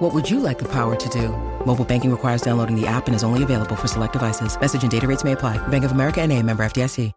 What would you like the power to do? Mobile banking requires downloading the app and is only available for select devices. Message and data rates may apply. Bank of America and a member FDIC.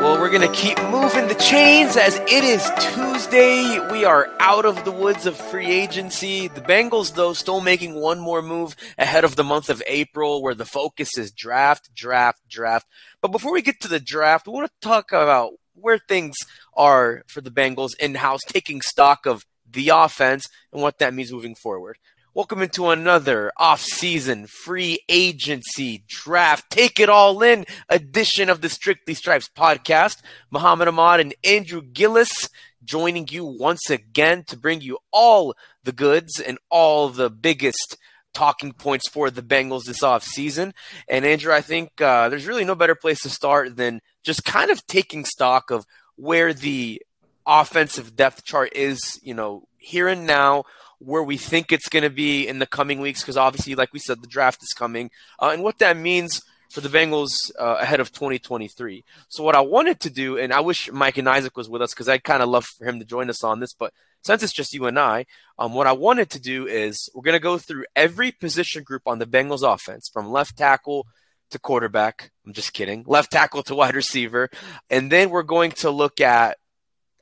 Well, we're going to keep moving the chains as it is Tuesday. We are out of the woods of free agency. The Bengals, though, still making one more move ahead of the month of April where the focus is draft, draft, draft. But before we get to the draft, we want to talk about where things are for the Bengals in house, taking stock of the offense and what that means moving forward. Welcome into another off-season free agency draft. Take it all in edition of the Strictly Stripes podcast. Mohammad Ahmad and Andrew Gillis joining you once again to bring you all the goods and all the biggest talking points for the Bengals this off-season. And Andrew, I think uh, there's really no better place to start than just kind of taking stock of where the offensive depth chart is, you know, here and now where we think it's going to be in the coming weeks, because obviously, like we said, the draft is coming, uh, and what that means for the Bengals uh, ahead of 2023. So, what I wanted to do, and I wish Mike and Isaac was with us because I'd kind of love for him to join us on this, but since it's just you and I, um, what I wanted to do is we're going to go through every position group on the Bengals offense from left tackle to quarterback. I'm just kidding. Left tackle to wide receiver. And then we're going to look at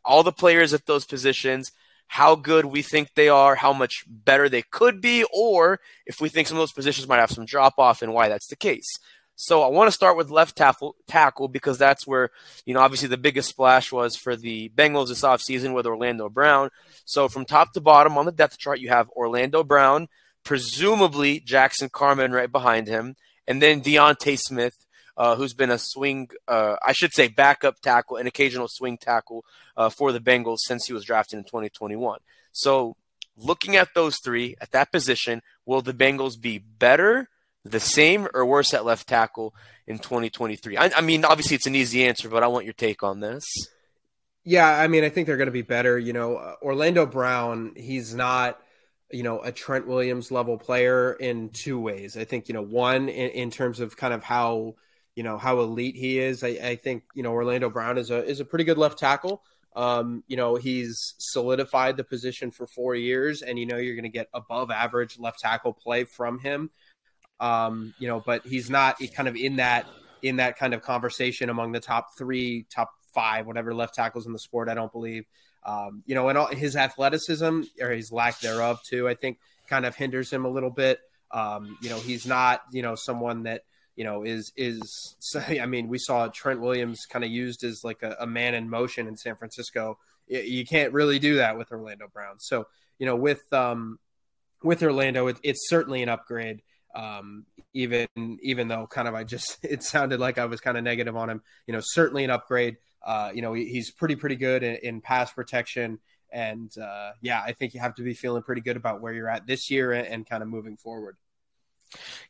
all the players at those positions how good we think they are, how much better they could be, or if we think some of those positions might have some drop off and why that's the case. So I want to start with left tackle, tackle because that's where, you know, obviously the biggest splash was for the Bengals this offseason with Orlando Brown. So from top to bottom on the depth chart, you have Orlando Brown, presumably Jackson Carman right behind him, and then D'Ante Smith, uh, who's been a swing, uh, I should say, backup tackle, an occasional swing tackle uh, for the Bengals since he was drafted in 2021. So, looking at those three at that position, will the Bengals be better, the same, or worse at left tackle in 2023? I, I mean, obviously, it's an easy answer, but I want your take on this. Yeah, I mean, I think they're going to be better. You know, uh, Orlando Brown, he's not you know a Trent Williams level player in two ways. I think you know one in, in terms of kind of how you know how elite he is. I, I, think you know Orlando Brown is a is a pretty good left tackle. Um, you know he's solidified the position for four years, and you know you're going to get above average left tackle play from him. Um, you know, but he's not kind of in that in that kind of conversation among the top three, top five, whatever left tackles in the sport. I don't believe. Um, you know, and all, his athleticism or his lack thereof too, I think, kind of hinders him a little bit. Um, you know, he's not you know someone that you know, is is I mean, we saw Trent Williams kind of used as like a, a, man in motion in San Francisco. You can't really do that with Orlando Brown. So you know, with um, with Orlando, it, it's certainly an upgrade. Um, even even though kind of I just it sounded like I was kind of negative on him. You know, certainly an upgrade. Uh, you know, he, he's pretty pretty good in, in pass protection. And uh, yeah, I think you have to be feeling pretty good about where you're at this year and, and kind of moving forward.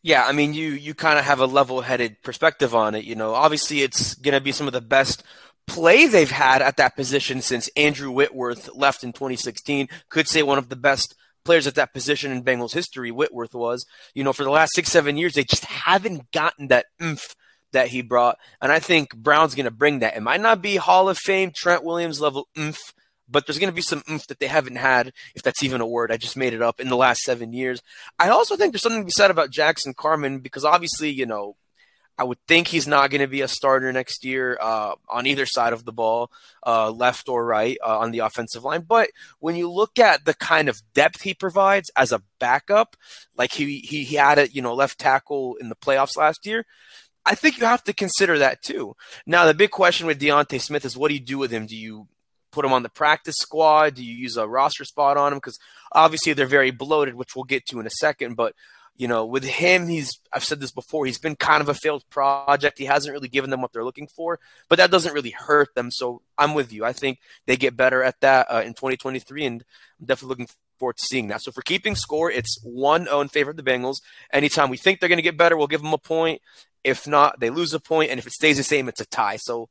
Yeah, I mean, you you kind of have a level-headed perspective on it. You know, obviously, it's going to be some of the best play they've had at that position since Andrew Whitworth left in 2016. Could say one of the best players at that position in Bengals history. Whitworth was, you know, for the last six seven years, they just haven't gotten that oomph that he brought, and I think Brown's going to bring that. It might not be Hall of Fame Trent Williams level oomph but there's going to be some oomph that they haven't had, if that's even a word. I just made it up in the last seven years. I also think there's something to be said about Jackson Carman because obviously, you know, I would think he's not going to be a starter next year uh, on either side of the ball, uh, left or right uh, on the offensive line. But when you look at the kind of depth he provides as a backup, like he he, he had a you know left tackle in the playoffs last year, I think you have to consider that too. Now, the big question with D'Ante Smith is what do you do with him? Do you put him on the practice squad? Do you use a roster spot on him? Because obviously they're very bloated, which we'll get to in a second. But you know, with him, he's I've said this before. He's been kind of a failed project. He hasn't really given them what they're looking for, but that doesn't really hurt them. So I'm with you. I think they get better at that uh, in 2023, and I'm definitely looking forward to seeing that. So for keeping score, it's 1 0 in favor of the Bengals. Anytime we think they're going to get better, we'll give them a point. If not, they lose a point, and if it stays the same, it's a tie. So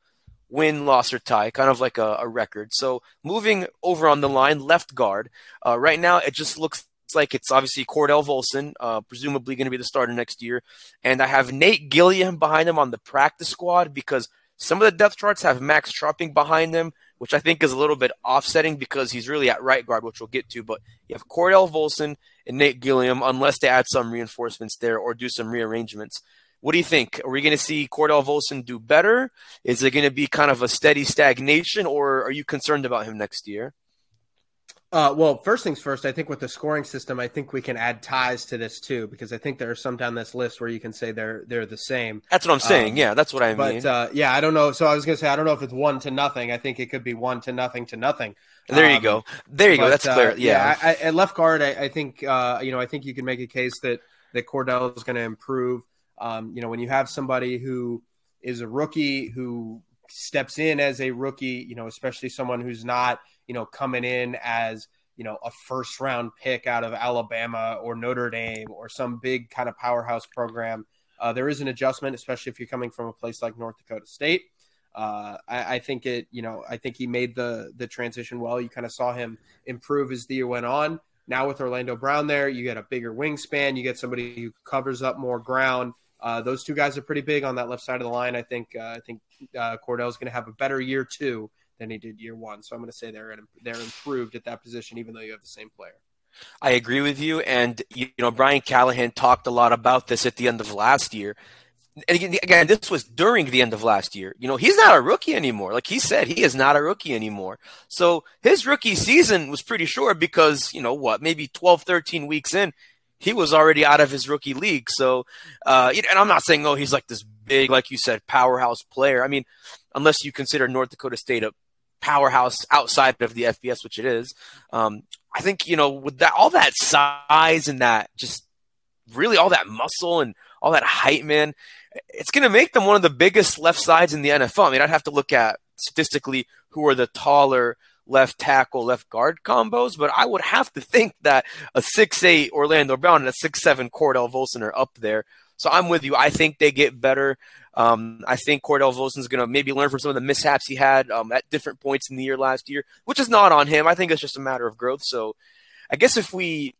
win, loss, or tie, kind of like a, a record. So moving over on the line, left guard. Uh, right now, it just looks like it's obviously Cordell Volson, uh, presumably going to be the starter next year. And I have Nate Gilliam behind him on the practice squad because some of the depth charts have Max Scharping behind them, which I think is a little bit offsetting because he's really at right guard, which we'll get to. But you have Cordell Volson and Nate Gilliam, unless they add some reinforcements there or do some rearrangements. What do you think? Are we going to see Cordell Volson do better? Is it going to be kind of a steady stagnation, or are you concerned about him next year? Uh, well, first things first, I think with the scoring system, I think we can add ties to this too, because I think there are some down this list where you can say they're they're the same. That's what I'm saying. Um, yeah, that's what I but, mean. But uh, yeah, I don't know. So I was going to say I don't know if it's one to nothing. I think it could be one to nothing to nothing. There um, you go. There you but, go. That's clear. Uh, yeah. yeah I, I, at left guard, I, I think uh, you know I think you can make a case that that Cordell is going to improve. Um, you know, when you have somebody who is a rookie who steps in as a rookie, you know, especially someone who's not, you know, coming in as, you know, a first round pick out of Alabama or Notre Dame or some big kind of powerhouse program. Uh, there is an adjustment, especially if you're coming from a place like North Dakota State. Uh, I, I, think it, you know, I think he made the the transition well. You kind of saw him improve as the year went on. Now with Orlando Brown there, you get a bigger wingspan. You get somebody who covers up more ground. Uh, those two guys are pretty big on that left side of the line. I think uh, I think uh, Cordell's going to have a better year two than he did year one. So I'm going to say they're they're improved at that position, even though you have the same player. I agree with you, and you know Brian Callahan talked a lot about this at the end of last year. And again, this was during the end of last year. You know, he's not a rookie anymore. Like he said, he is not a rookie anymore. So his rookie season was pretty short because, you know, what, maybe 12, 13 weeks in, he was already out of his rookie league. So, uh, and I'm not saying, oh, he's like this big, like you said, powerhouse player. I mean, unless you consider North Dakota State a powerhouse outside of the FBS, which it is. Um, I think you know with that all that size and that just really all that muscle and all that height, man, it's going to make them one of the biggest left sides in the NFL. I mean, I'd have to look at statistically who are the taller left tackle, left guard combos, but I would have to think that a six-eight Orlando Brown and a six-seven Cordell Volson are up there. So I'm with you. I think they get better. Um, I think Cordell Volson is going to maybe learn from some of the mishaps he had um, at different points in the year last year, which is not on him. I think it's just a matter of growth. So I guess if we,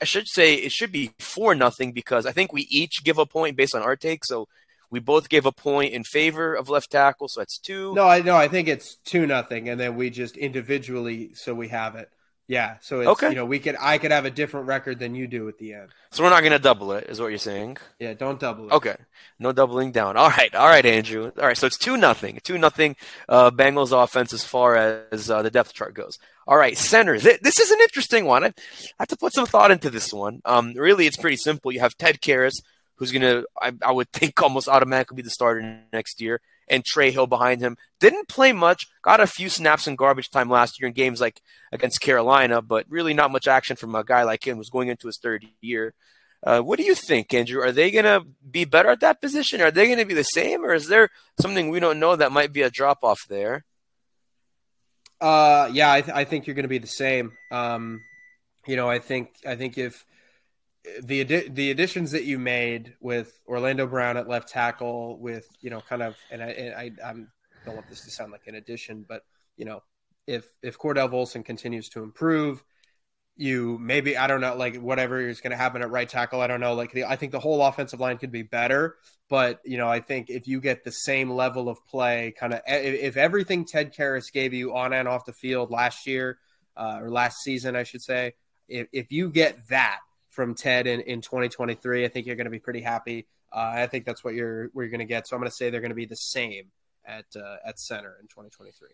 I should say it should be four nothing because I think we each give a point based on our take. So we both gave a point in favor of left tackle, so that's two. No, I know. I think it's two nothing, and then we just individually, so we have it. Yeah, so it's, okay. you know we could I could have a different record than you do at the end. So we're not going to double it, is what you're saying? Yeah, don't double it. Okay, no doubling down. All right, all right, Andrew. All right, so it's two nothing, two nothing. Uh, Bengals offense as far as uh, the depth chart goes. All right, center. This is an interesting one. I have to put some thought into this one. Um, really, it's pretty simple. You have Ted Karras, who's going to, I would think, almost automatically be the starter next year, and Trey Hill behind him. Didn't play much, got a few snaps in garbage time last year in games like against Carolina, but really not much action from a guy like him who's going into his third year. Uh, what do you think, Andrew? Are they going to be better at that position? Are they going to be the same, or is there something we don't know that might be a drop off there? Uh, yeah, I, th- I think you're going to be the same. Um, you know, I think I think if the the additions that you made with Orlando Brown at left tackle, with you know, kind of, and I, I I'm, don't want this to sound like an addition, but you know, if if Cordell Volson continues to improve, you maybe I don't know, like whatever is going to happen at right tackle, I don't know. Like the, I think the whole offensive line could be better, but you know, I think if you get the same level of play, kind of, if everything Ted Karras gave you on and off the field last year uh, or last season, I should say, if if you get that from Ted in, in 2023. I think you're going to be pretty happy. Uh, I think that's what you're what you're going to get. So I'm going to say they're going to be the same at uh, at center in 2023.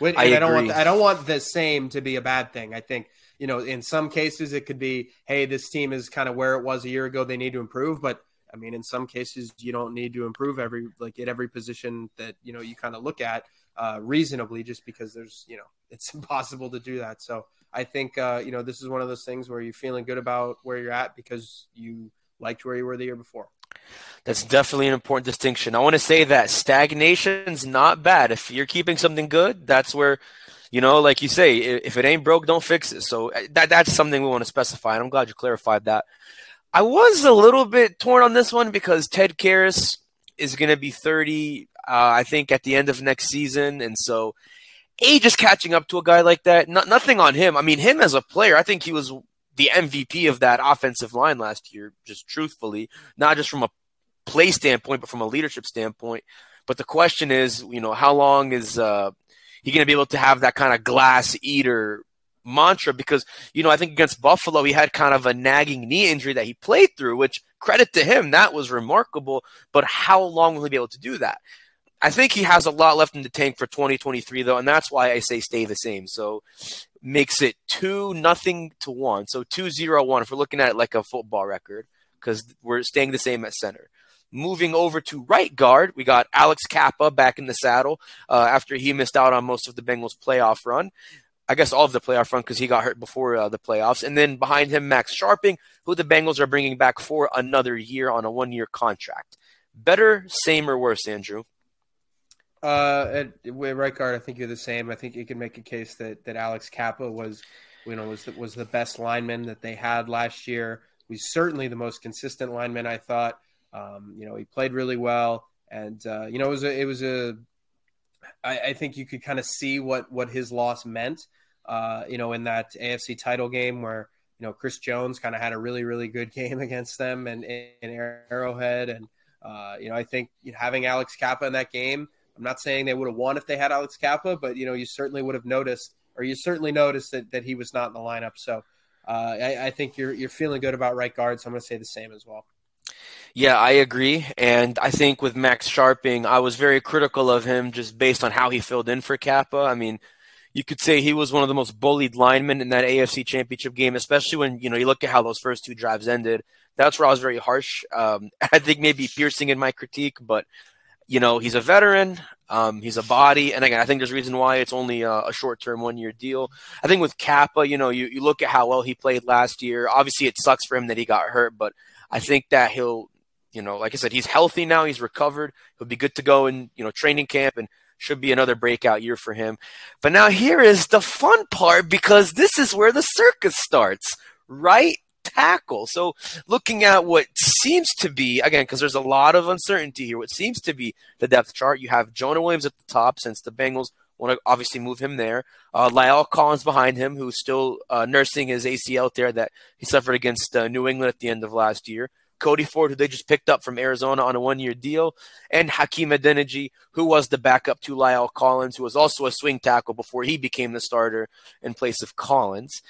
Which, I, I, don't want I don't want the same to be a bad thing. I think you know in some cases it could be hey this team is kind of where it was a year ago. They need to improve, but I mean in some cases you don't need to improve every like at every position that you know you kind of look at uh, reasonably just because there's you know it's impossible to do that. So I think uh, you know this is one of those things where you're feeling good about where you're at because you liked where you were the year before. That's definitely an important distinction. I want to say that stagnation's not bad. If you're keeping something good, that's where you know, like you say, if it ain't broke, don't fix it. So uh, that that's something we want to specify, and I'm glad you clarified that. I was a little bit torn on this one because Ted Karras is going to be 30, uh, I think, at the end of next season, and so age is catching up to a guy like that. No, nothing on him. I mean, him as a player, I think he was the MVP of that offensive line last year. Just truthfully, not just from a play standpoint, but from a leadership standpoint. But the question is, you know, how long is uh, he going to be able to have that kind of glass eater mantra? Because, you know, I think against Buffalo, he had kind of a nagging knee injury that he played through, which credit to him, that was remarkable. But how long will he be able to do that? I think he has a lot left in the tank for 2023, though, and that's why I say stay the same. So makes it two nothing to one. So two zero one if we're looking at it like a football record, because we're staying the same at center. Moving over to right guard, we got Alex Cappa back in the saddle uh, after he missed out on most of the Bengals playoff run. I guess all of the playoff run because he got hurt before uh, the playoffs. And then behind him, Max Scharping, who the Bengals are bringing back for another year on a one year contract. Better, same, or worse, Andrew? Uh, at, right guard, I think you're the same. I think you can make a case that that Alex Cappa was, you know, was the, was the best lineman that they had last year. He's certainly the most consistent lineman. I thought. Um, you know, he played really well, and uh, you know, it was a, it was a. I, I think you could kind of see what what his loss meant. Uh, you know, in that AFC title game where you know Chris Jones kind of had a really really good game against them and in Arrowhead, and uh, you know, I think having Alex Cappa in that game. I'm not saying they would have won if they had Alex Cappa, but you know, you certainly would have noticed, or you certainly noticed that, that he was not in the lineup. So uh, I, I, think you're you're feeling good about right guard. So I'm going to say the same as well. Yeah, I agree. And I think with Max Scharping, I was very critical of him just based on how he filled in for Cappa. I mean, you could say he was one of the most bullied linemen in that AFC championship game, especially when, you know, you look at how those first two drives ended. That's where I was very harsh. Um, I think maybe piercing in my critique, but, you know, he's a veteran. Um, he's a body. And again, I think there's a reason why it's only a, a short term, one year deal. I think with Cappa, you know, you, you look at how well he played last year. Obviously, it sucks for him that he got hurt, but I think that he'll you know, like I said, he's healthy now. He's recovered. He'll be good to go in, you know, training camp and should be another breakout year for him. But now here is the fun part because this is where the circus starts, right? Tackle. So looking at what seems to be, again, because there's a lot of uncertainty here, what seems to be the depth chart, you have Jonah Williams at the top since the Bengals want to obviously move him there. Uh, La'el Collins behind him, who's still uh, nursing his ACL tear that he suffered against uh, New England at the end of last year. Cody Ford, who they just picked up from Arizona on a one year deal, and Hakeem Adeniji, who was the backup to La'el Collins, who was also a swing tackle before he became the starter in place of Collins.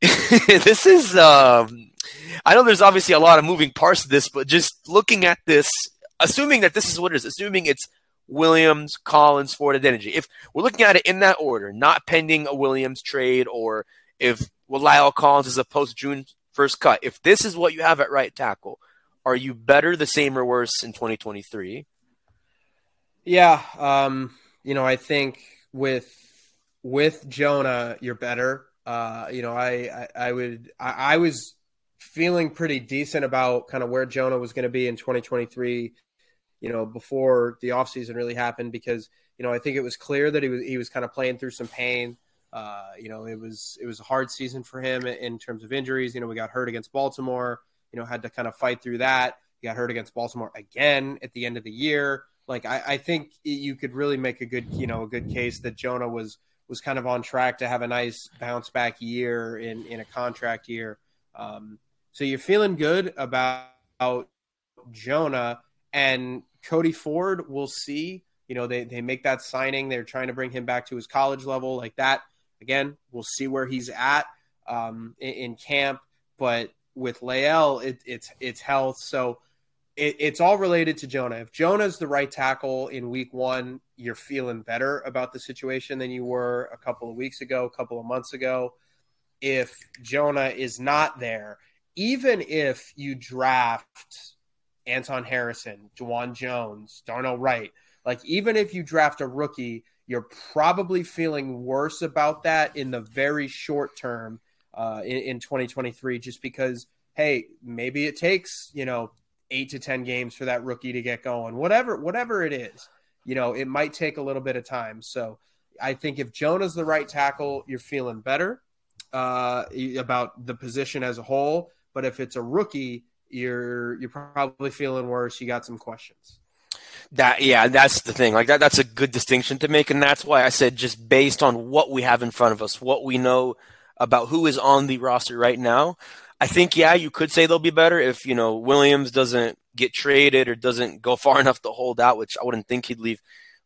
this is, um, I know there's obviously a lot of moving parts to this, but just looking at this, assuming that this is what it is, assuming it's Williams, Collins, Ford, Adeniji. If we're looking at it in that order, not pending a Williams trade, or if La'el Collins is a post June first cut. If this is what you have at right tackle, are you better, the same, or worse in 2023? Yeah, um, you know, I think with with Jonah, you're better. Uh, you know, I I, I would I, I, was feeling pretty decent about kind of where Jonah was going to be in 2023. You know, before the offseason really happened, because you know I think it was clear that he was he was kind of playing through some pain. Uh, you know, it was it was a hard season for him in terms of injuries. You know, we got hurt against Baltimore. You know, had to kind of fight through that. He got hurt against Baltimore again at the end of the year. Like I, I think you could really make a good, you know, a good case that Jonah was was kind of on track to have a nice bounce back year in in a contract year. Um, so you're feeling good about Jonah and Cody Ford. We'll see. You know, they they make that signing. They're trying to bring him back to his college level. Like that Again, we'll see where he's at um, in, in, camp, but with La'el, it, it's it's health. So it, it's all related to Jonah. If Jonah's the right tackle in week one, you're feeling better about the situation than you were a couple of weeks ago, a couple of months ago. If Jonah is not there, even if you draft Anton Harrison, Dawand Jones, Darnell Wright, like even if you draft a rookie you're probably feeling worse about that in the very short term uh, in, in 2023, just because, hey, maybe it takes, you know, eight to 10 games for that rookie to get going, whatever, whatever it is, you know, it might take a little bit of time. So I think if Jonah's the right tackle, you're feeling better uh, about the position as a whole. But if it's a rookie, you're you're probably feeling worse. You got some questions. That yeah, that's the thing. Like that that's a good distinction to make and that's why I said just based on what we have in front of us, what we know about who is on the roster right now, I think yeah, you could say they'll be better if, you know, Williams doesn't get traded or doesn't go far enough to hold out, which I wouldn't think he'd leave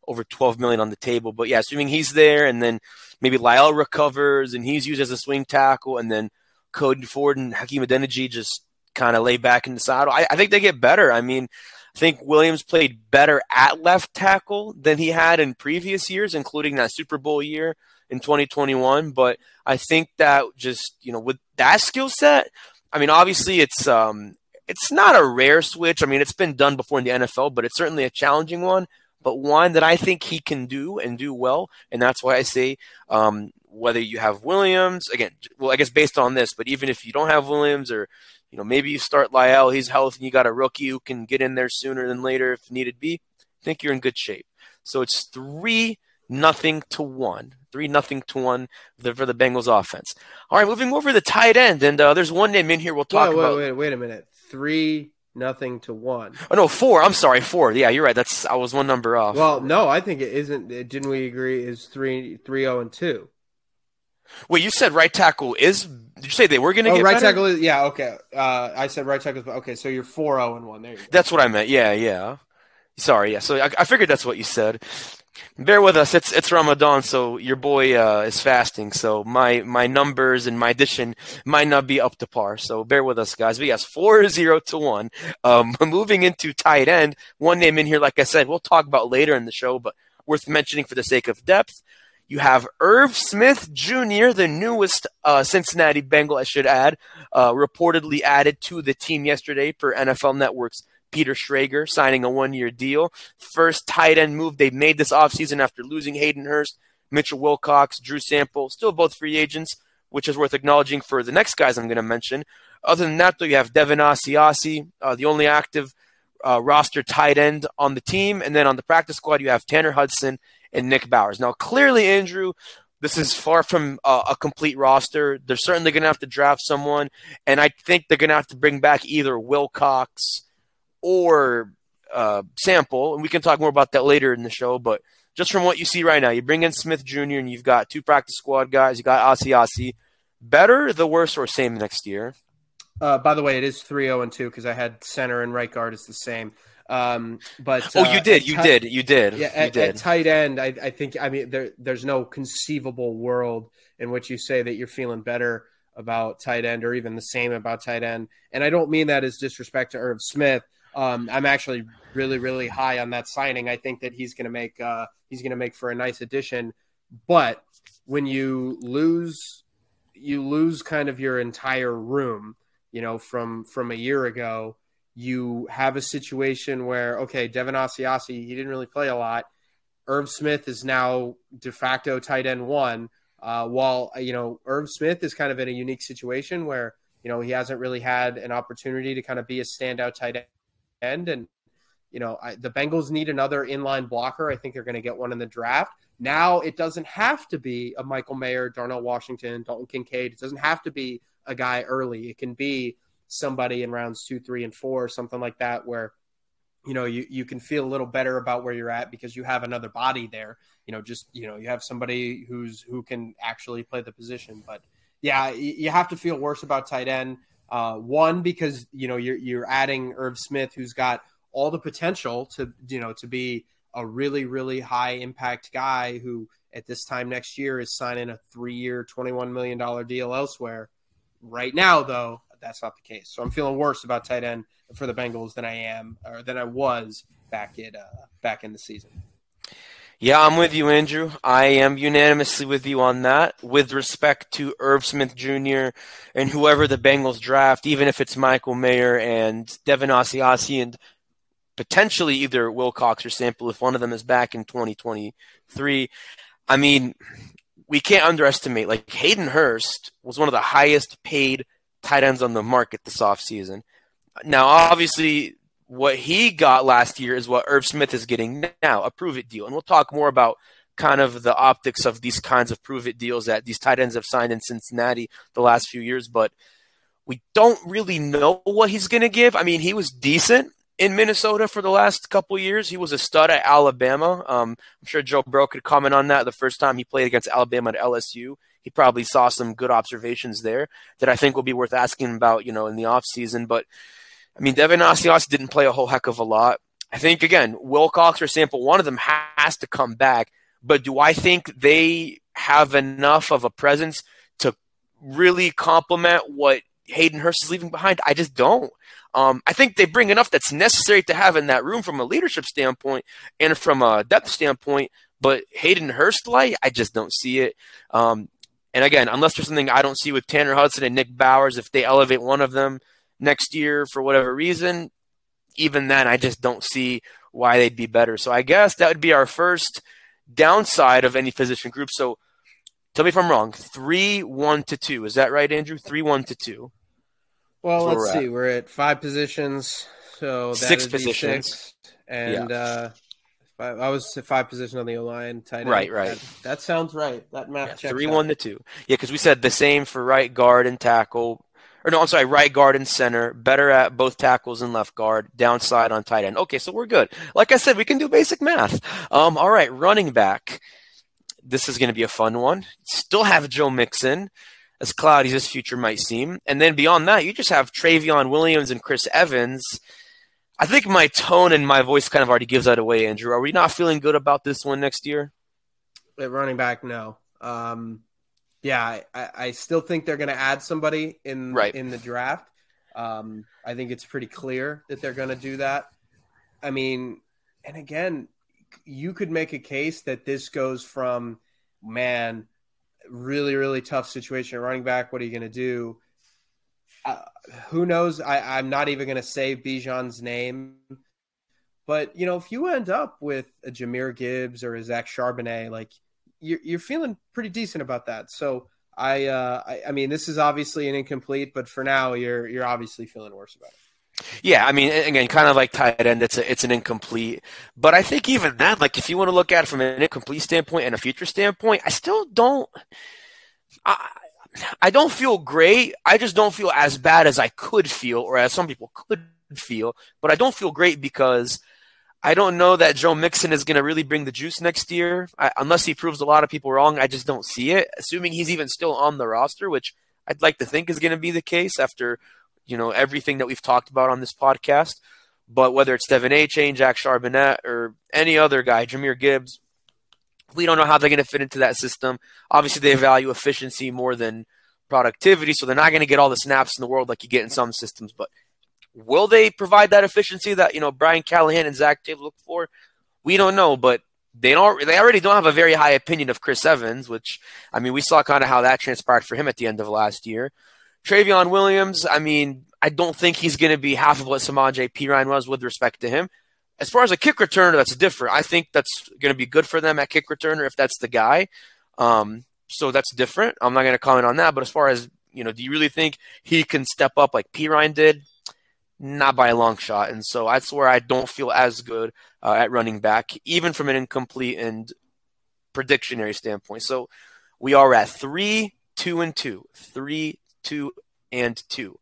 over 12 million on the table. But yeah, assuming he's there and then maybe La'el recovers and he's used as a swing tackle and then Cody Ford and Hakeem Adeniji just kind of lay back in the saddle. I, I think they get better. I mean, I think Williams played better at left tackle than he had in previous years, including that Super Bowl year in 2021. But I think that just you know with that skill set, I mean, obviously it's um it's not a rare switch. I mean, it's been done before in the NFL, but it's certainly a challenging one. But one that I think he can do and do well, and that's why I say um, whether you have Williams again. Well, I guess based on this, but even if you don't have Williams or you know, maybe you start La'el, he's healthy, and you got a rookie who can get in there sooner than later if needed be. I think you're in good shape. So it's three nothing to one, three nothing to one for the Bengals offense. All right, moving over to the tight end, and uh, there's one name in here we'll talk wait, about. Wait, wait a minute, three nothing to one. Oh no, four. I'm sorry, four. Yeah, you're right. That's I was one number off. Well, no, I think it isn't. Didn't we agree? Is three three zero oh, and two? Wait, you said right tackle is? Did you say they were going to oh, get right better? tackle is yeah okay. Uh, I said right tackle. Is, okay, so you're four zero oh and one. There you go. That's what I meant. Yeah, yeah. Sorry, yeah. So I, I figured that's what you said. Bear with us. It's it's Ramadan, so your boy uh, is fasting. So my my numbers and my addition might not be up to par. So bear with us, guys. But yes, four zero to one. Um, moving into tight end, one name in here, like I said, we'll talk about later in the show, but worth mentioning for the sake of depth. You have Irv Smith Jr., the newest uh, Cincinnati Bengal, I should add, uh, reportedly added to the team yesterday per NFL Network's Peter Schrager, signing a one year deal. First tight end move they've made this offseason after losing Hayden Hurst, Mitchell Wilcox, Drew Sample, still both free agents, which is worth acknowledging for the next guys I'm going to mention. Other than that, though, you have Devin Asiasi, uh, the only active uh, roster tight end on the team. And then on the practice squad, you have Tanner Hudson and Nick Bowers. Now, clearly, Andrew, this is far from a, a complete roster. They're certainly going to have to draft someone, and I think they're going to have to bring back either Wilcox or uh, Sample, and we can talk more about that later in the show. But just from what you see right now, you bring in Smith Jr. and you've got two practice squad guys. You got Asiasi. Better, the worse, or same next year? Uh, by the way, it is 3 0 and 2 because I had center and right guard is the same. Um, but oh, you uh, did, you did, you did. Yeah, at, did. at tight end, I, I, think. I mean, there, there's no conceivable world in which you say that you're feeling better about tight end or even the same about tight end. And I don't mean that as disrespect to Irv Smith. Um, I'm actually really, really high on that signing. I think that he's going to make uh, he's going to make for a nice addition. But when you lose, you lose kind of your entire room. You know, from from a year ago you have a situation where okay, Devin Asiasi, he didn't really play a lot. Irv Smith is now de facto tight end one. Uh, while you know Irv Smith is kind of in a unique situation where you know he hasn't really had an opportunity to kind of be a standout tight end, and you know I, the Bengals need another inline blocker. I think they're going to get one in the draft. Now it doesn't have to be a Michael Mayer, Darnell Washington, Dalton Kincaid. It doesn't have to be a guy early. It can be somebody in rounds two, three, and four, something like that, where you know you, you can feel a little better about where you're at because you have another body there. You know, just you know you have somebody who's who can actually play the position. But yeah, you have to feel worse about tight end. Uh, one because you know you're you're adding Irv Smith, who's got all the potential to you know to be a really really high impact guy who at this time next year is signing a three year, twenty one million dollar deal elsewhere. Right now, though, that's not the case. So I'm feeling worse about tight end for the Bengals than I am or than I was back at uh, back in the season. Yeah, I'm with you, Andrew. I am unanimously with you on that. With respect to Irv Smith Jr. and whoever the Bengals draft, even if it's Michael Mayer and Devin Asiasi and potentially either Wilcox or Sample, if one of them is back in 2023. I mean, we can't underestimate. Like Hayden Hurst was one of the highest paid tight ends on the market this offseason. Now, obviously, what he got last year is what Irv Smith is getting now, a prove it deal. And we'll talk more about kind of the optics of these kinds of prove it deals that these tight ends have signed in Cincinnati the last few years, but we don't really know what he's going to give. I mean, he was decent in Minnesota for the last couple years. He was a stud at Alabama. Um, I'm sure Joe Burrow could comment on that. The first time he played against Alabama at LSU, he probably saw some good observations there that I think will be worth asking about, you know, in the offseason. But I mean, Devin Asiasi didn't play a whole heck of a lot. I think again, Wilcox or Sample, one of them has to come back. But do I think they have enough of a presence to really complement what Hayden Hurst is leaving behind? I just don't. Um, I think they bring enough that's necessary to have in that room from a leadership standpoint and from a depth standpoint. But Hayden Hurst light, I just don't see it. Um, and again, unless there's something I don't see with Tanner Hudson and Nick Bowers, if they elevate one of them next year for whatever reason, even then, I just don't see why they'd be better. So I guess that would be our first downside of any position group. So tell me if I'm wrong. Three, one to two. Is that right, Andrew? Three, one to two. Well, let's we're see. At. We're at five positions, so six positions, six. and yeah. uh, five, I was five position on the O line. Tight Right, right. That, that, sounds right. That math yeah, three, out. one to two. Yeah, because we said the same for right guard and tackle. Or no, I'm sorry, right guard and center. Better at both tackles and left guard. Downside on tight end. Okay, so we're good. Like I said, we can do basic math. Um, all right, running back. This is going to be a fun one. Still have Joe Mixon as cloudy as his future might seem. And then beyond that, you just have Trayveon Williams and Chris Evans. I think my tone and my voice kind of already gives that away, Andrew. Are we not feeling good about this one next year? At running back, no. Um, yeah, I, I, still think they're going to add somebody in right. in the draft. Um, I think it's pretty clear that they're going to do that. I mean, and again, you could make a case that this goes from man, really, really tough situation running back. What are you going to do? Uh, who knows? I, I'm not even going to say Bijan's name. But, you know, if you end up with a Jahmyr Gibbs or a Zach Charbonnet, like you're, you're feeling pretty decent about that. So I, uh, I, I mean, this is obviously an incomplete, but for now, you're, you're obviously feeling worse about it. Yeah, I mean, again, kind of like tight end, it's a, it's an incomplete. But I think even that, like if you want to look at it from an incomplete standpoint and a future standpoint, I still don't. I, I don't feel great. I just don't feel as bad as I could feel, or as some people could feel. But I don't feel great because I don't know that Joe Mixon is going to really bring the juice next year, I, unless he proves a lot of people wrong. I just don't see it. Assuming he's even still on the roster, which I'd like to think is going to be the case after you know everything that we've talked about on this podcast. But whether it's De'Von Achane, Zach Charbonnet, or any other guy, Jahmyr Gibbs, we don't know how they're going to fit into that system. Obviously, they value efficiency more than productivity, so they're not going to get all the snaps in the world like you get in some systems. But will they provide that efficiency that you know Brian Callahan and Zac Taylor look for? We don't know, but they don't. They already don't have a very high opinion of Chris Evans, which I mean, we saw kind of how that transpired for him at the end of last year. Trayveon Williams, I mean, I don't think he's going to be half of what Samaje Perine was with respect to him. As far as a kick returner, that's different. I think that's going to be good for them at kick returner if that's the guy. Um, so that's different. I'm not going to comment on that. But as far as you know, do you really think he can step up like Perine did? Not by a long shot. And so that's where I don't feel as good uh, at running back, even from an incomplete and predictionary standpoint. So we are at three, two, and two. Three, two, and two.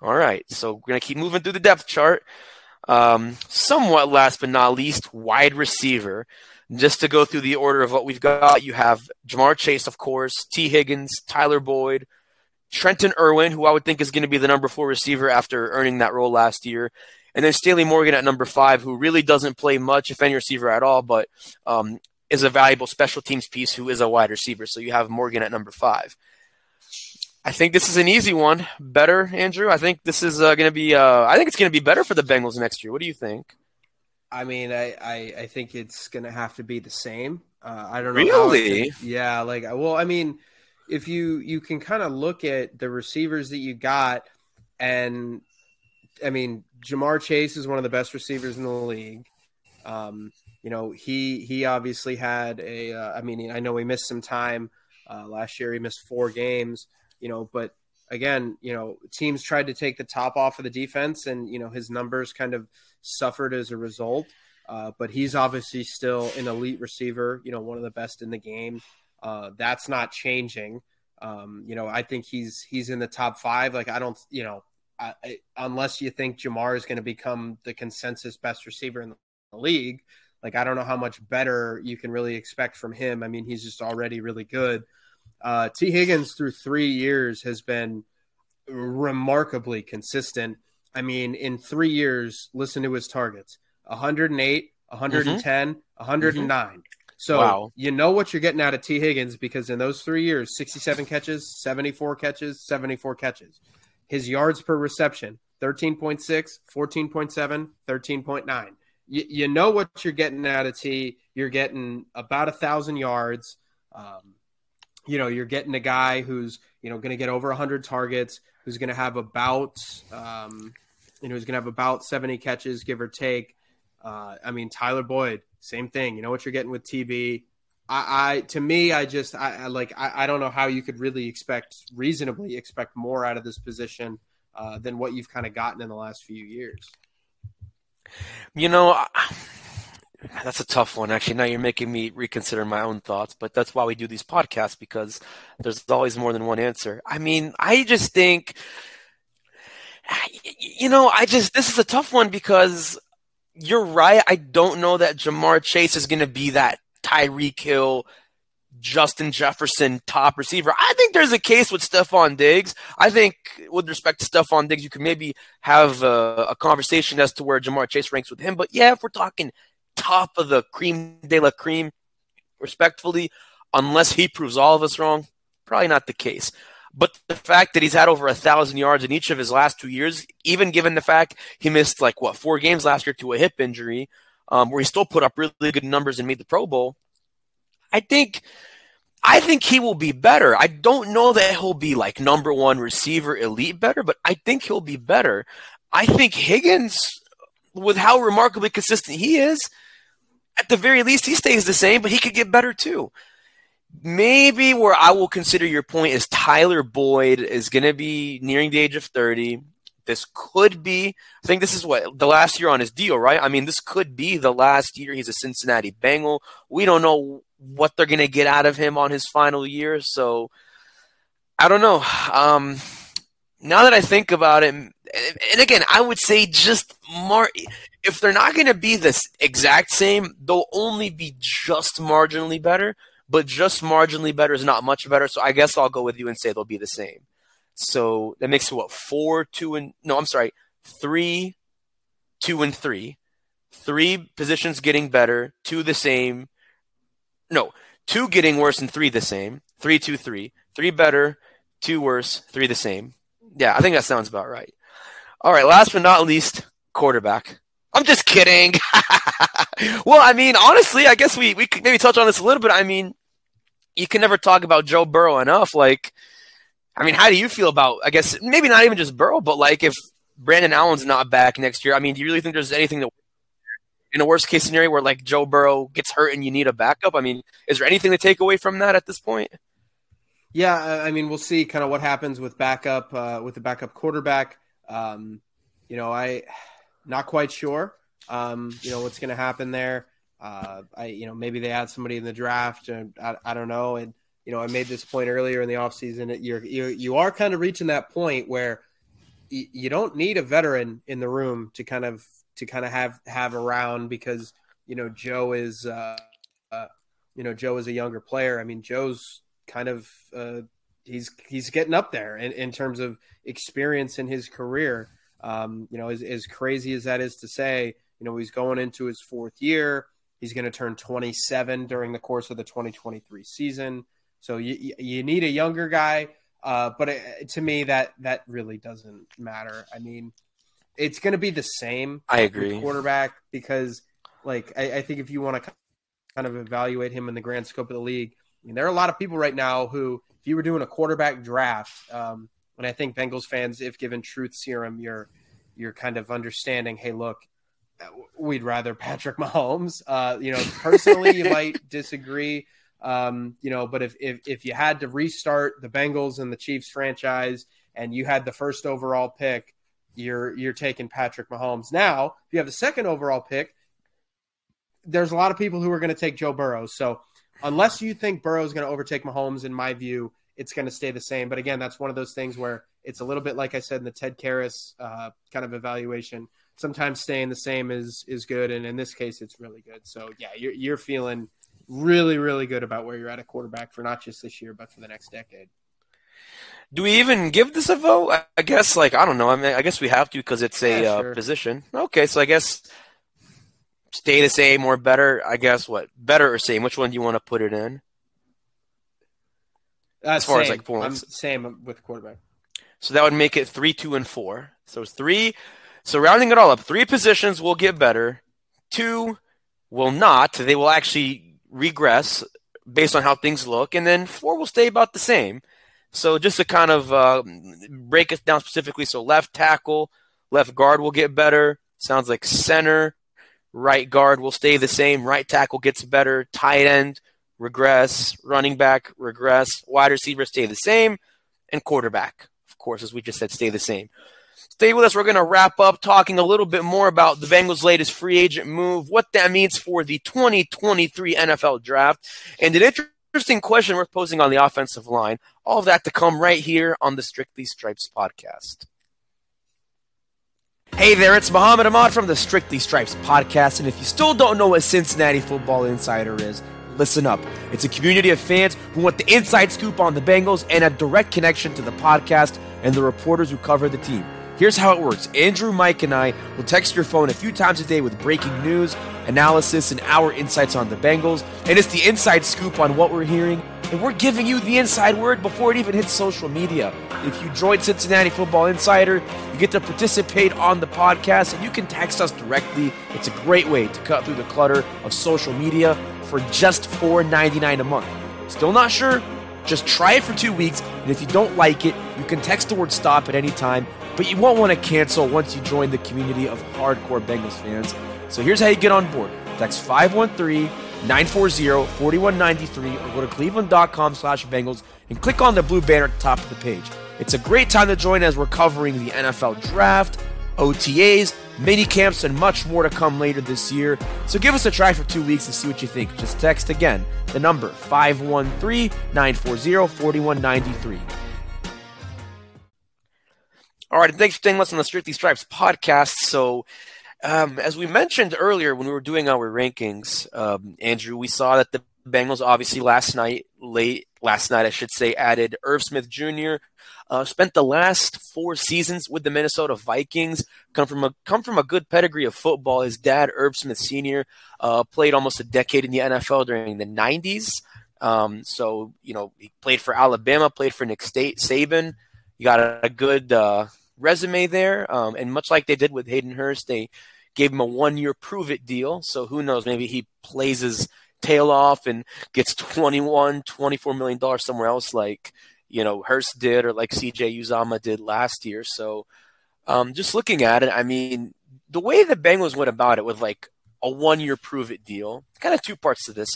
All right, so we're going to keep moving through the depth chart. Um, somewhat last but not least, wide receiver. Just to go through the order of what we've got, you have Ja'Marr Chase, of course, Tee Higgins, Tyler Boyd, Trenton Irwin, who I would think is going to be the number four receiver after earning that role last year, and then Stanley Morgan at number five, who really doesn't play much, if any receiver at all, but um, is a valuable special teams piece who is a wide receiver. So you have Morgan at number five. I think this is an easy one. Better, Andrew. I think this is uh, going to be. Uh, I think it's going to be better for the Bengals next year. What do you think? I mean, I I, I think it's going to have to be the same. Uh, I don't know. Really? yeah. Like, well, I mean, if you you can kind of look at the receivers that you got, and I mean, Ja'Marr Chase is one of the best receivers in the league. Um, you know, he he obviously had a. Uh, I mean, I know he missed some time uh, last year. He missed four games you know, but again, you know, teams tried to take the top off of the defense and, you know, his numbers kind of suffered as a result. uh, but he's obviously still an elite receiver. You know, one of the best in the game. Uh, that's not changing. Um, you know, I think he's he's in the top five. Like I don't, you know, I, I, unless you think Ja'Marr is going to become the consensus best receiver in the league, like I don't know how much better you can really expect from him. I mean, he's just already really good. Uh, Tee Higgins through three years has been remarkably consistent. I mean, in three years, listen to his targets 108, 110, mm-hmm. 109. Mm-hmm. So wow. you know what you're getting out of Tee Higgins because in those three years, 67 catches, 74 catches, 74 catches. His yards per reception, 13.6, 14.7, 13.9. You, you know what you're getting out of Tee. You're getting about a thousand yards. Um, you know, you're getting a guy who's, you know, going to get over 100 targets, who's going to have about, um, you know, who's going to have about 70 catches, give or take. Uh, I mean, Tyler Boyd, same thing. You know what you're getting with TB. I, I to me, I just, I, I like, I, I, don't know how you could really expect, reasonably expect more out of this position uh, than what you've kind of gotten in the last few years. You know, that's a tough one. Actually, now you're making me reconsider my own thoughts, but that's why we do these podcasts because there's always more than one answer. I mean, I just think, you know, I just, this is a tough one because you're right. I don't know that Ja'Marr Chase is going to be that Tyreek Hill, Justin Jefferson top receiver. I think there's a case with Stefon Diggs. I think with respect to Stefon Diggs, you could maybe have a, a conversation as to where Ja'Marr Chase ranks with him. But yeah, if we're talking top of the cream de la cream, respectfully, unless he proves all of us wrong, probably not the case. But the fact that he's had over a thousand yards in each of his last two years, even given the fact he missed like what four games last year to a hip injury, um, where he still put up really good numbers and made the Pro Bowl, I think I think he will be better. I don't know that he'll be like number one receiver elite better, but I think he'll be better. I think Higgins, with how remarkably consistent he is, at the very least he stays the same, but he could get better too. Maybe where I will consider your point is Tyler Boyd is going to be nearing the age of 30. This could be, I think this is what the last year on his deal, right? I mean, this could be the last year he's a Cincinnati Bengal. We don't know what they're going to get out of him on his final year. So I don't know. Um, now that I think about it, and again, I would say just more. If they're not going to be this exact same, they'll only be just marginally better but just marginally better is not much better. So I guess I'll go with you and say they'll be the same. So that makes it what four, two, and no, I'm sorry, three, two, and three. Three positions getting better, two the same. No, two getting worse and three the same. Three, two, three. Three better, two worse, three the same. Yeah, I think that sounds about right. All right, last but not least, quarterback. I'm just kidding. well, I mean, honestly, I guess we, we could maybe touch on this a little bit. I mean, you can never talk about Joe Burrow enough. Like, I mean, how do you feel about? I guess maybe not even just Burrow, but like if Brandon Allen's not back next year. I mean, do you really think there's anything that in a worst case scenario where like Joe Burrow gets hurt and you need a backup? I mean, is there anything to take away from that at this point? Yeah, I mean, we'll see kind of what happens with backup uh, with the backup quarterback. Um, you know, I not quite sure. Um, you know what's going to happen there. Uh, I, you know, maybe they add somebody in the draft, and I, I don't know. And you know, I made this point earlier in the offseason. You're, you're you are kind of reaching that point where y- you don't need a veteran in the room to kind of to kind of have have around because you know Joe is uh, uh, you know Joe is a younger player. I mean, Joe's kind of uh, he's he's getting up there in, in terms of experience in his career. Um, you know, as, as crazy as that is to say, you know, he's going into his fourth year. He's going to turn 27 during the course of the 2023 season. So you you need a younger guy, uh, but it, to me that that really doesn't matter. I mean, it's going to be the same. I agree. Quarterback because like I, I think if you want to kind of evaluate him in the grand scope of the league, I mean, there are a lot of people right now who, if you were doing a quarterback draft, um, and I think Bengals fans, if given truth serum, you're you're kind of understanding. Hey, look, we'd rather Patrick Mahomes. Uh, you know, personally, you might disagree. Um, you know, but if, if if you had to restart the Bengals and the Chiefs franchise, and you had the first overall pick, you're you're taking Patrick Mahomes. Now, if you have the second overall pick, there's a lot of people who are going to take Joe Burrow. So unless you think Burrow is going to overtake Mahomes, in my view, it's going to stay the same. But again, that's one of those things where it's a little bit like I said in the Ted Karras uh, kind of evaluation. Sometimes staying the same is is good, and in this case, it's really good. So yeah, you're you're feeling really really good about where you're at a quarterback for not just this year, but for the next decade. Do we even give this a vote? I guess, like, I don't know. I mean, I guess we have to because it's a yeah, sure. uh, position. Okay, so I guess stay the same or better. I guess what better or same? Which one do you want to put it in? Uh, as far same. as like points, I'm same with quarterback. So that would make it three, two, and four. So three. So rounding it all up, three positions will get better. Two will not. They will actually regress based on how things look, and then four will stay about the same. So just to kind of uh, break it down specifically, so left tackle, left guard will get better. Sounds like center, right guard will stay the same. Right tackle gets better. Tight end regress. Running back regress. Wide receiver stay the same, and quarterback, of course, as we just said, stay the same. Stay with us. We're going to wrap up talking a little bit more about the Bengals' latest free agent move, what that means for the 2023 NFL draft, and an interesting question worth posing on the offensive line. All of that to come right here on the Strictly Stripes podcast. Hey there, it's Mohammad Ahmad from the Strictly Stripes podcast, and if you still don't know what Cincinnati Football Insider is, listen up. It's a community of fans who want the inside scoop on the Bengals and a direct connection to the podcast and the reporters who cover the team. Here's how it works Andrew, Mike, and I will text your phone a few times a day with breaking news, analysis, and our insights on the Bengals. And it's the inside scoop on what we're hearing. And we're giving you the inside word before it even hits social media. If you join Cincinnati Football Insider, you get to participate on the podcast and you can text us directly. It's a great way to cut through the clutter of social media for just $4.99 a month. Still not sure? Just try it for two weeks, and if you don't like it, you can text the word stop at any time but you won't want to cancel once you join the community of hardcore Bengals fans. So here's how you get on board. Text 513-940-4193 or go to cleveland.com slash Bengals and click on the blue banner at the top of the page. It's a great time to join as we're covering the NFL draft, OTAs, mini camps, and much more to come later this year. So give us a try for two weeks and see what you think. Just text again the number 513 940 4193. All right, and thanks for staying with us on the Strictly Stripes podcast. So, um, as we mentioned earlier when we were doing our rankings, um, Andrew, we saw that the Bengals obviously last night, late last night, I should say, added Irv Smith Jr. Uh, spent the last four seasons with the Minnesota Vikings. Come from a come from a good pedigree of football. His dad, Irv Smith Sr., uh, played almost a decade in the NFL during the '90s. Um, so you know he played for Alabama, played for Nick State, Saban. You got a, a good uh, resume there. Um, and much like they did with Hayden Hurst, they gave him a one year prove it deal. So who knows? Maybe he plays his tail off and gets 21, 24 million dollars somewhere else, like you know Hurst did or like CJ Uzomah did last year. So um, just looking at it, I mean, the way the Bengals went about it with like a one year prove it deal, kind of two parts to this.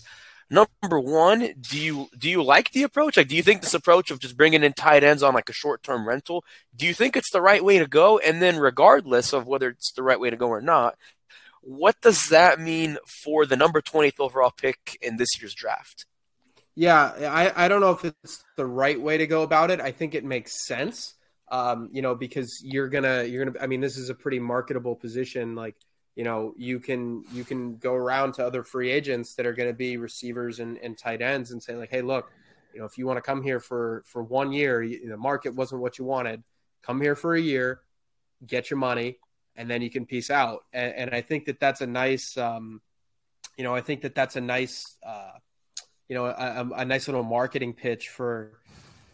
Number one, do you do you like the approach? Like, do you think this approach of just bringing in tight ends on like a short term rental? Do you think it's the right way to go? And then, regardless of whether it's the right way to go or not, what does that mean for the number 20th overall pick in this year's draft? Yeah, I, I don't know if it's the right way to go about it. I think it makes sense. Um, you know, because you're gonna you're gonna I mean, this is a pretty marketable position. Like you know you can you can go around to other free agents that are going to be receivers and, and tight ends and say like hey look you know if you want to come here for for one year you, the market wasn't what you wanted. Come here for a year get your money and then you can piece out. And, and i think that that's a nice um, you know i think that that's a nice uh, you know a, a nice little marketing pitch for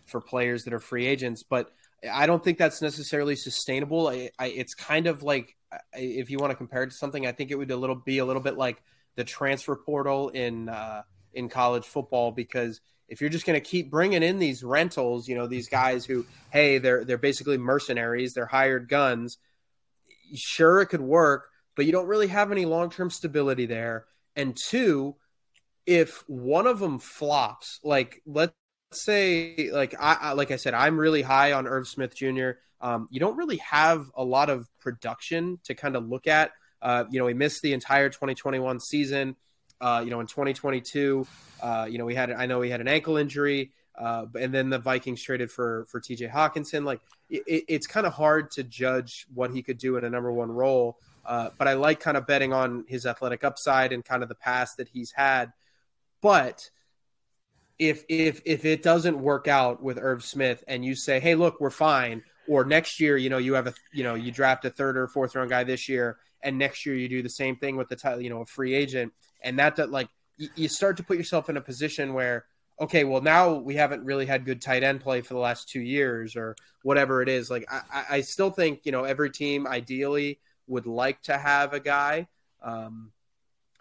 for players that are free agents but i don't think that's necessarily sustainable. I, I, it's kind of like if you want to compare it to something, I think it would a little be a little bit like the transfer portal in uh, in college football because if you're just going to keep bringing in these rentals, you know, these guys who, hey, they're they're basically mercenaries, they're hired guns. Sure, it could work, but you don't really have any long term stability there. And two, if one of them flops, like let's say, like I, I like I said, I'm really high on Irv Smith Jr um, you don't really have a lot of production to kind of look at. Uh, you know, he missed the entire 2021 season. uh, you know, in 2022, uh, you know, we had I know he had an ankle injury, uh, and then the Vikings traded for for T.J. Hockenson. Like it, it's kind of hard to judge what he could do in a number one role. Uh, but I like kind of betting on his athletic upside and kind of the past that he's had. But if if if it doesn't work out with Irv Smith and you say, "Hey, look, we're fine," or next year, you know, you have a you know you draft a third or fourth round guy this year, and next year you do the same thing with the you know, a free agent, and that that like you, you start to put yourself in a position where okay, well now we haven't really had good tight end play for the last two years or whatever it is. Like I, I still think you know every team ideally would like to have a guy, um,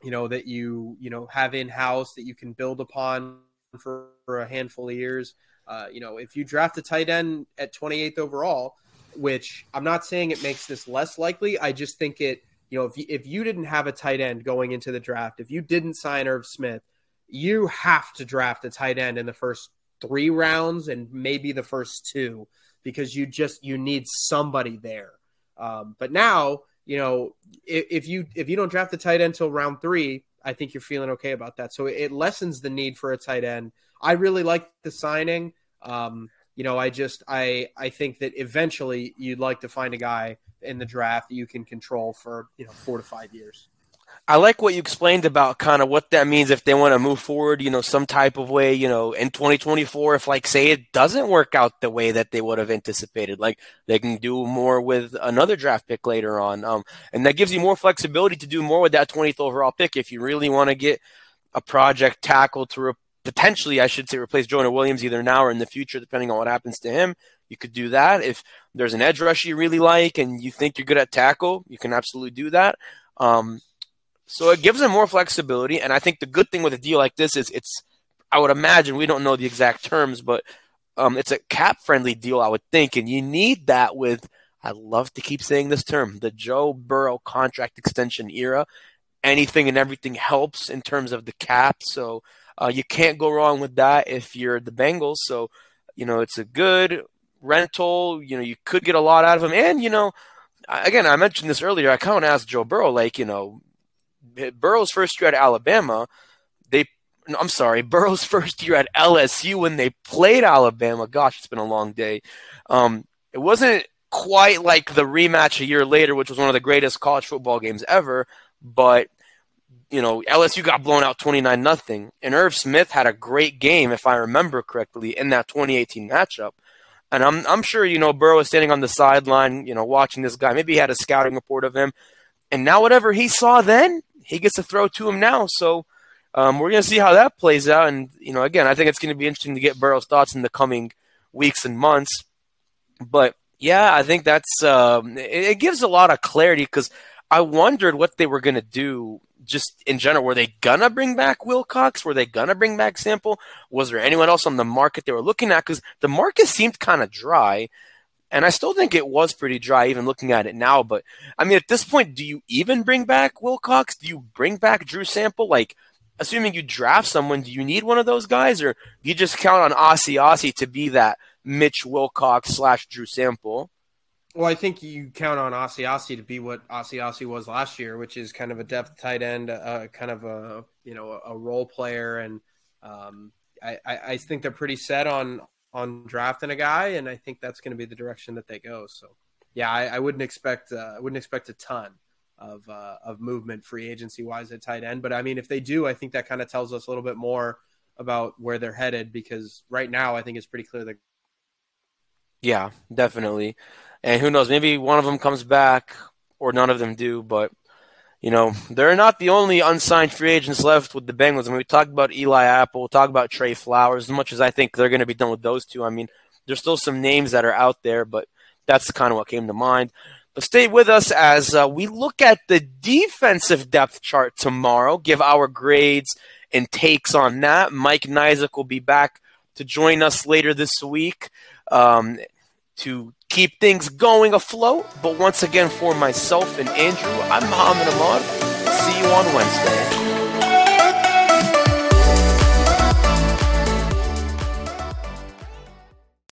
you know, that you you know have in house that you can build upon for, for a handful of years. Uh, you know, if you draft a tight end at 28th overall, which I'm not saying it makes this less likely, I just think it. You know, if you, if you didn't have a tight end going into the draft, if you didn't sign Irv Smith, you have to draft a tight end in the first three rounds and maybe the first two because you just you need somebody there. Um, but now, you know, if, if, you if you don't draft the tight end until round three, I think you're feeling okay about that. So it lessens the need for a tight end. I really like the signing. Um, you know, I just I I think that eventually you'd like to find a guy in the draft that you can control for you know four to five years. I like what you explained about kind of what that means if they want to move forward, you know, some type of way, you know, in 2024, if like say it doesn't work out the way that they would have anticipated, like they can do more with another draft pick later on. Um, and that gives you more flexibility to do more with that 20th overall pick if you really want to get a project tackle to re- potentially, I should say, replace Jonah Williams either now or in the future, depending on what happens to him. You could do that. If there's an edge rush you really like and you think you're good at tackle, you can absolutely do that. Um, so it gives them more flexibility. And I think the good thing with a deal like this is it's, I would imagine, we don't know the exact terms, but um, it's a cap friendly deal, I would think. And you need that with, I love to keep saying this term, the Joe Burrow contract extension era. Anything and everything helps in terms of the cap. So uh, you can't go wrong with that if you're the Bengals. So, you know, it's a good rental. You know, you could get a lot out of him. And, you know, again, I mentioned this earlier. I kind of asked Joe Burrow, like, you know, Burrow's first year at Alabama, they I'm sorry, Burrow's first year at LSU when they played Alabama. Gosh, it's been a long day. Um, it wasn't quite like the rematch a year later, which was one of the greatest college football games ever. But you know, LSU got blown out 29 nothing, and Irv Smith had a great game, if I remember correctly, in that 2018 matchup. And I'm I'm sure you know Burrow was standing on the sideline, you know, watching this guy. Maybe he had a scouting report of him, and now whatever he saw then, he gets to throw to him now. So um, we're going to see how that plays out. And, you know, again, I think it's going to be interesting to get Burrow's thoughts in the coming weeks and months. But yeah, I think that's, um, it, it gives a lot of clarity because I wondered what they were going to do just in general. Were they going to bring back Wilcox? Were they going to bring back Sample? Was there anyone else on the market they were looking at? Because the market seemed kind of dry. And I still think it was pretty dry, even looking at it now. But I mean, at this point, do you even bring back Wilcox? Do you bring back Drew Sample? Like, assuming you draft someone, do you need one of those guys, or do you just count on Asiasi to be that Mitch Wilcox slash Drew Sample? Well, I think you count on Asiasi to be what Asiasi was last year, which is kind of a depth tight end, uh, kind of a you know a role player, and um, I, I think they're pretty set on on drafting a guy, and I think that's going to be the direction that they go. So, yeah, I, I wouldn't expect uh, I wouldn't expect a ton of uh, of movement free agency wise at tight end, but I mean, if they do, I think that kind of tells us a little bit more about where they're headed because right now I think it's pretty clear that. Yeah, definitely, and who knows? Maybe one of them comes back, or none of them do, but you know, they're not the only unsigned free agents left with the Bengals. I mean, we talked about Eli Apple, we talked about Trey Flowers. As much as I think they're going to be done with those two, I mean, there's still some names that are out there, but that's kind of what came to mind. But stay with us as uh, we look at the defensive depth chart tomorrow, give our grades and takes on that. Mike Nizick will be back to join us later this week um, to keep things going afloat. But once again, for myself and Andrew, I'm Mohammad Ahmad. See you on Wednesday.